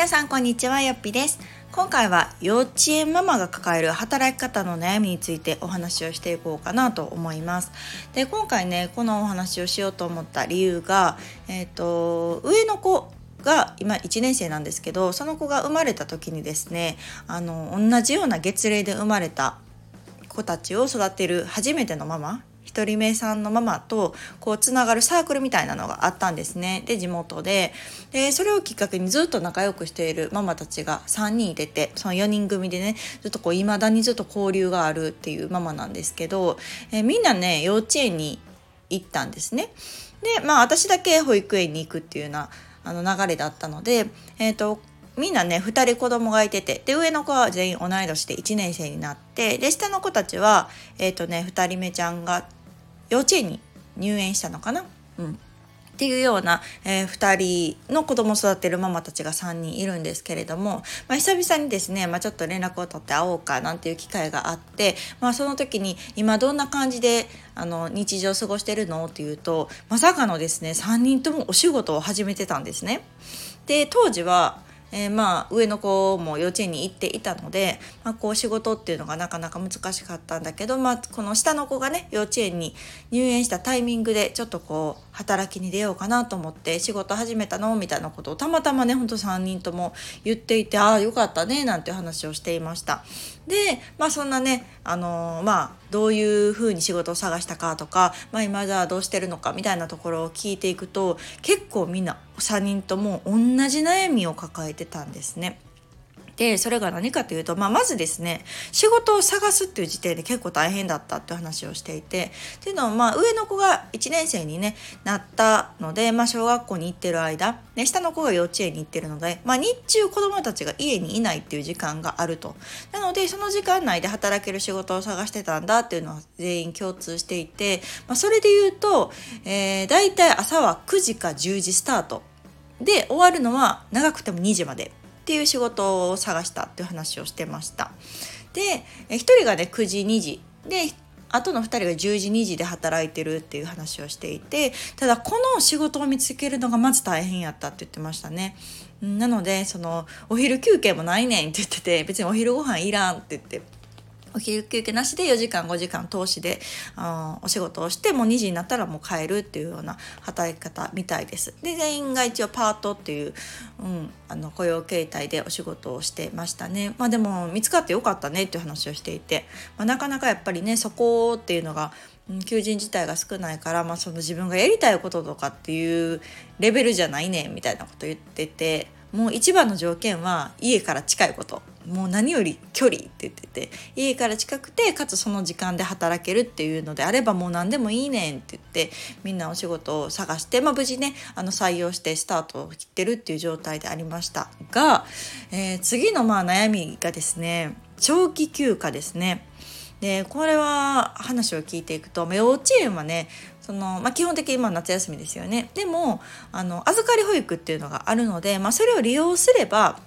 皆さんこんにちはよっぴです。今回は幼稚園ママが抱える働き方の悩みについてお話をしていこうかなと思います。で今回ねこのお話をしようと思った理由がえっ、ー、と上の子が今1年生なんですけどその子が生まれた時にですねあの同じような月齢で生まれた子たちを育てる初めてのママ1人目さんのママとこうつながるサークルみたいなのがあったんですねで地元ででそれをきっかけにずっと仲良くしているママたちが3人いててその4人組でねずっとこう未だにずっと交流があるっていうママなんですけど、えみんなね幼稚園に行ったんですね。でまあ私だけ保育園に行くっていうようなあの流れだったので、えーと、みんなね2人子供がいてて。で上の子は全員同い年で1年生になって。で下の子たちは、えーとね、2人目ちゃんが幼稚園に入園したのかな。うん。っていうような、えー、2人の子供を育てるママたちが3人いるんですけれども、まあ、久々にですね、まあ、ちょっと連絡を取って会おうかなんていう機会があって、まあ、その時に今どんな感じであの日常を過ごしてるのっていうとまさかのですね3人ともお仕事を始めてたんですね。で当時はえー、まあ上の子も幼稚園に行っていたので、まあ、こう仕事っていうのがなかなか難しかったんだけど、まあ、この下の子がね幼稚園に入園したタイミングでちょっとこう働きに出ようかなと思って仕事始めたのみたいなことをたまたまねほんと3人とも言っていてああよかったねなんて話をしていました。でまあそんなねあのー、まあどういうふうに仕事を探したかとか、まあ、今じゃあどうしてるのかみたいなところを聞いていくと結構みんな3人とも同じ悩みを抱えてたんですね。でそれが何かというと、まあ、まずですね仕事を探すっていう時点で結構大変だったっていう話をしていてっていうのは、まあ、上の子が1年生に、ね、なったので、まあ、小学校に行ってる間、ね、下の子が幼稚園に行ってるので、まあ、日中子どもたちが家にいないっていう時間があるとなのでその時間内で働ける仕事を探してたんだっていうのは全員共通していて、まあ、それで言うと、えー、大体朝は9時か10時スタートで終わるのは長くても2時までっていう仕事を探したっていう話をしてました。で1人がね9時2時であとの2人が10時2時で働いてるっていう話をしていてただこの仕事を見つけるのがまず大変やったって言ってましたね。なのでそのお昼休憩もないねんって言ってて別にお昼ご飯いらんって言ってお昼休憩なしで4時間5時間投資であお仕事をしてもう2時になったらもう帰るっていうような働き方みたいです。で全員が一応パートっていう、うん、あの雇用形態でお仕事をしてましたね。まあでも見つかってよかったねっていう話をしていて、まあ、なかなかやっぱりねそこっていうのが求人自体が少ないから、まあ、その自分がやりたいこととかっていうレベルじゃないねみたいなこと言っててもう一番の条件は家から近いこともう何より距離って言ってて家から近くてかつその時間で働けるっていうのであればもう何でもいいねんって言ってみんなお仕事を探して、まあ、無事ねあの採用してスタートを切ってるっていう状態でありましたが、えー、次のまあ悩みがですね長期休暇ですね。でこれは話を聞いていくと幼稚園はねその、まあ、基本的に今夏休みですよねでもあの預かり保育っていうのがあるので、まあ、それを利用すれば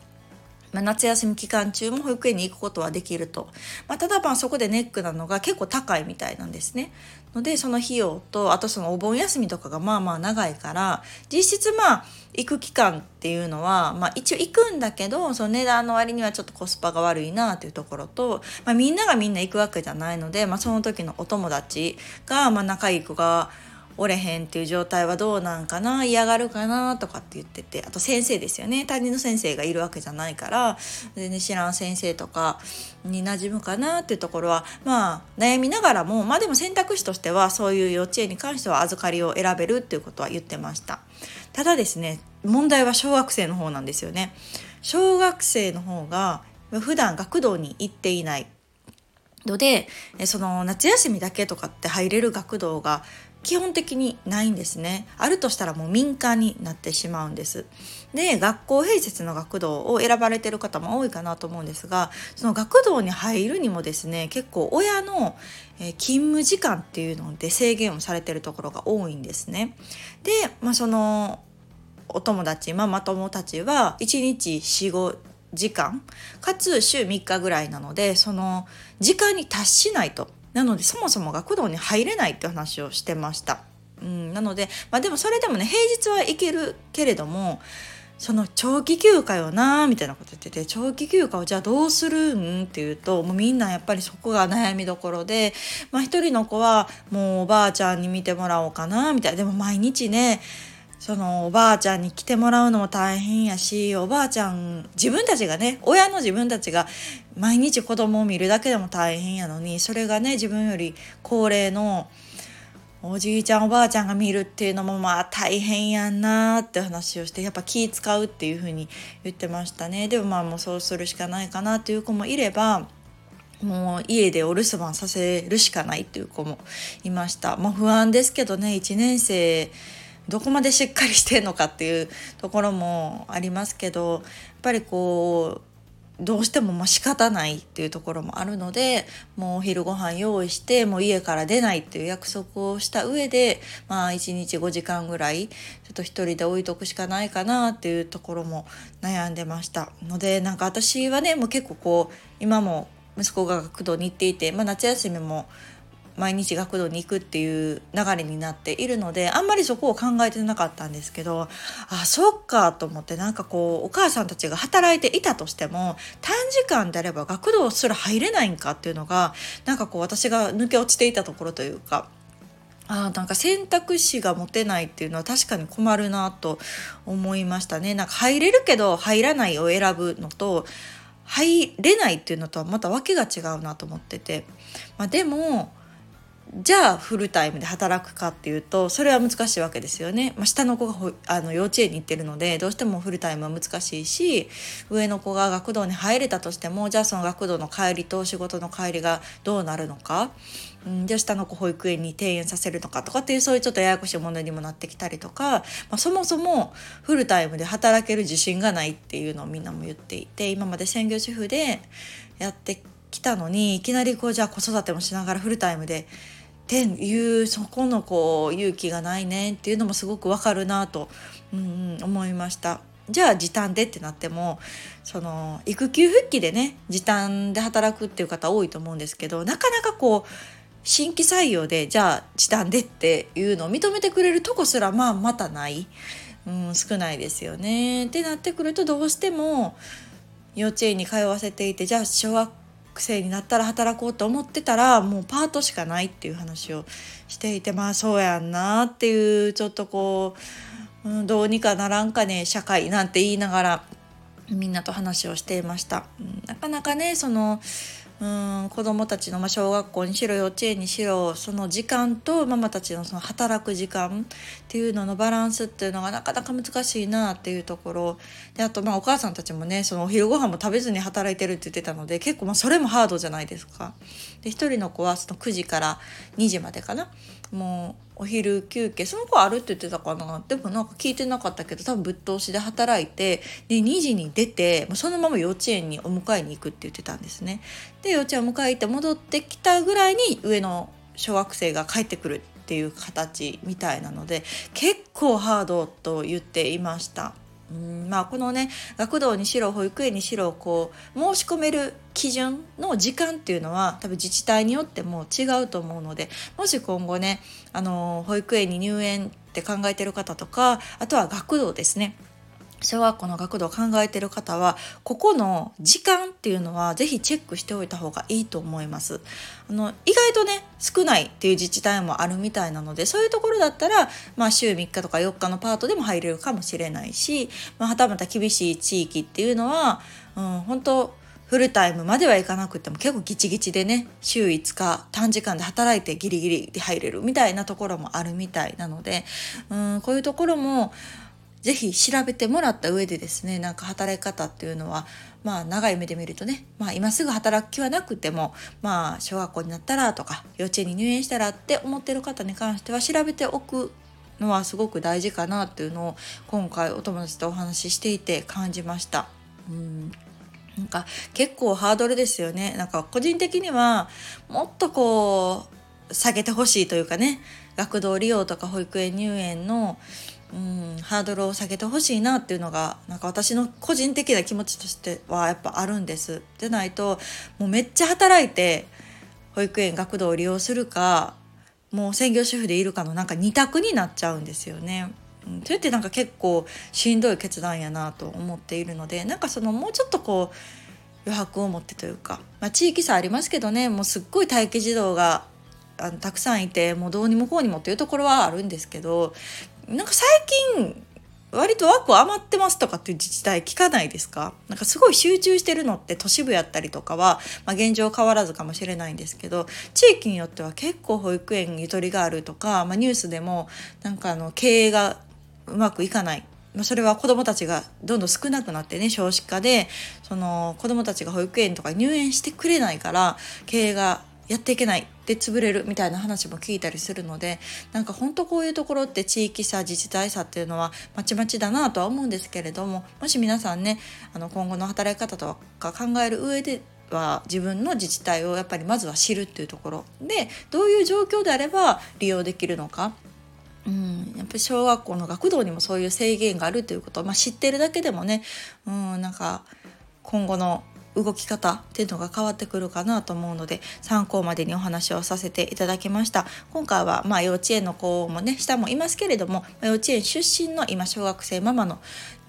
まあ、夏休み期間中も保育園に行くことはできると、まあ、ただまあそこでネックなのが結構高いみたいなんですね。のでその費用とあとそのお盆休みとかがまあまあ長いから実質まあ行く期間っていうのは、まあ、一応行くんだけどその値段の割にはちょっとコスパが悪いなっていうところと、まあ、みんながみんな行くわけじゃないので、まあ、その時のお友達が、まあ、仲いい子がおれへんっていう状態はどうなんかな？嫌がるかな？とかって言っててあと先生ですよね。担任の先生がいるわけじゃないから全然知らん先生とかに馴染むかなっていうところはまあ悩みながらもまあでも選択肢としてはそういう幼稚園に関しては預かりを選べるっていうことは言ってました。ただですね問題は小学生の方なんですよね。小学生の方が普段学童に行っていないのでその夏休みだけとかって入れる学童が基本的にないんですね。あるとしたらもう民間になってしまうんです。で学校併設の学童を選ばれてる方も多いかなと思うんですがその学童に入るにもですね結構親の勤務時間っていうので制限をされてるところが多いんですね。で、まあ、そのお友達ママ友たちは1日45時間かつ週3日ぐらいなのでその時間に達しないと。なのでそもそも学童に入れないって話をしてました。うん、なので、まあ、でもそれでもね平日は行けるけれどもその長期休暇よなみたいなこと言ってて長期休暇をじゃあどうするんっていうともうみんなやっぱりそこが悩みどころで、まあ、一人の子はもうおばあちゃんに見てもらおうかなみたいなでも毎日ねそのおばあちゃんに来てもらうのも大変やしおばあちゃん自分たちがね親の自分たちが毎日子供を見るだけでも大変やのにそれがね自分より高齢のおじいちゃんおばあちゃんが見るっていうのもまあ大変やんなって話をしてやっぱ気使うっていう風に言ってましたね。でもまあもうそうするしかないかなっていう子もいればもう家でお留守番させるしかないっていう子もいました。まあ不安ですけどね1年生どこまでしっかりしてんのかっていうところもありますけどやっぱりこうどうしてもまあ仕方ないっていうところもあるのでもうお昼ご飯用意してもう家から出ないっていう約束をした上でまあ1日5時間ぐらいちょっと一人で置いとくしかないかなっていうところも悩んでました。のでなんか私はねもう結構こう今も息子が学童に行っていて、まあ、夏休みも毎日学童に行くっていう流れになっているのであんまりそこを考えてなかったんですけどあそっかと思ってなんかこうお母さんたちが働いていたとしても短時間であれば学童すら入れないんかっていうのがなんかこう私が抜け落ちていたところというか。あなんか選択肢が持てないっていうのは確かに困るなと思いましたね。なんか入れるけど入らないを選ぶのと入れないっていうのとはまた訳が違うなと思ってて、まあ、でもじゃあフルタイムで働くかっていうとそれは難しいわけですよね、まあ、下の子があの幼稚園に行ってるのでどうしてもフルタイムは難しいし上の子が学童に入れたとしてもじゃあその学童の帰りと仕事の帰りがどうなるのか、うん、じゃあ下の子保育園に転園させるのかとかっていうそういうちょっとややこしい問題にもなってきたりとか、まあ、そもそもフルタイムで働ける自信がないっていうのをみんなも言っていて今まで専業主婦でやってきたのにいきなりこうじゃあ子育てもしながらフルタイムでっていうそこのこう勇気がないねっていうのもすごくわかるなと、うん、思いました。じゃあ時短でってなってもその育休復帰でね時短で働くっていう方多いと思うんですけどなかなかこう新規採用でじゃあ時短でっていうのを認めてくれるとこすらまあまたない、うん、少ないですよね。ってなってくるとどうしても幼稚園に通わせていてじゃあ小学生になったら働こうと思ってたらもうパートしかないっていう話をしていてまあそうやんなっていうちょっとこう、うん、どうにかならんかね社会なんて言いながらみんなと話をしていました。うん、なかなかねそのうん子どもたちの、まあ、小学校にしろ幼稚園にしろその時間とママたちのその働く時間っていうののバランスっていうのがなかなか難しいなっていうところであとまあお母さんたちもねそのお昼ご飯も食べずに働いてるって言ってたので結構まあそれもハードじゃないですか。で1人の子はその9時から2時までかなもうお昼休憩その子あるって言ってたかなでもなんか聞いてなかったけど多分ぶっ通しで働いてで2時に出てそのまま幼稚園にお迎えに行くって言ってたんですね。で幼稚園を迎え行って戻ってきたぐらいに上の小学生が帰ってくるっていう形みたいなので結構ハードと言っていました。うんまあ、このね学童にしろ保育園にしろこう申し込める基準の時間っていうのは多分自治体によっても違うと思うのでもし今後ねあの保育園に入園って考えてる方とかあとは学童ですね。小学校の学童を考えてる方はここの時間っていうのはぜひチェックしておいた方がいいと思います。あの意外とね少ないっていう自治体もあるみたいなのでそういうところだったら、まあ、週3日とか4日のパートでも入れるかもしれないし、まあ、はたまた厳しい地域っていうのは、うん、本当フルタイムまではいかなくても結構ギチギチでね週5日短時間で働いてギリギリで入れるみたいなところもあるみたいなので、うん、こういうところもぜひ調べてもらった上でですねなんか働き方っていうのはまあ長い目で見るとね、まあ、今すぐ働く気はなくてもまあ小学校になったらとか幼稚園に入園したらって思ってる方に関しては調べておくのはすごく大事かなっていうのを今回お友達とお話ししていて感じました。うんなんか結構ハードルですよね。なんか個人的にはもっとこう下げてほしいというかね学童利用とか保育園入園のうんハードルを下げてほしいなっていうのがなんか私の個人的な気持ちとしてはやっぱあるんです。でないともうめっちゃ働いて保育園学童を利用するかもう専業主婦でいるかのなんか2択になっちゃうんですよね。うん、それってなんか結構しんどい決断やなと思っているのでなんかそのもうちょっとこう余白を持ってというか、まあ、地域差ありますけどねもうすっごい待機児童があのたくさんいてもうどうにもこうにもっていうところはあるんですけどなんか最近割と枠余ってますとかっていう自治体聞かないですか？なんかすごい集中してるのって都市部やったりとかは、まあ、現状変わらずかもしれないんですけど地域によっては結構保育園ゆとりがあるとか、まあ、ニュースでもなんかあの経営がうまくいかない。それは子どもたちがどんどん少なくなってね少子化でその子どもたちが保育園とか入園してくれないから経営がやっていけない。で潰れるみたいな話も聞いたりするのでなんか本当こういうところって地域差自治体差っていうのはまちまちだなとは思うんですけれどももし皆さんねあの今後の働き方とか考える上では自分の自治体をやっぱりまずは知るっていうところ。でどういう状況であれば利用できるのか。うん、やっぱり小学校の学童にもそういう制限があるということを、まあ、知ってるだけでもね、うん、なんか今後の動き方っていうのが変わってくるかなと思うので参考までにお話をさせていただきました。今回はまあ幼稚園の子もね下もいますけれども幼稚園出身の今小学生ママの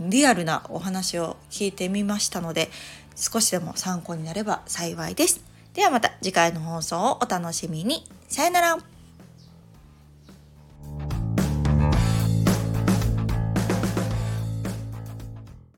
リアルなお話を聞いてみましたので少しでも参考になれば幸いです。ではまた次回の放送をお楽しみに。さよなら。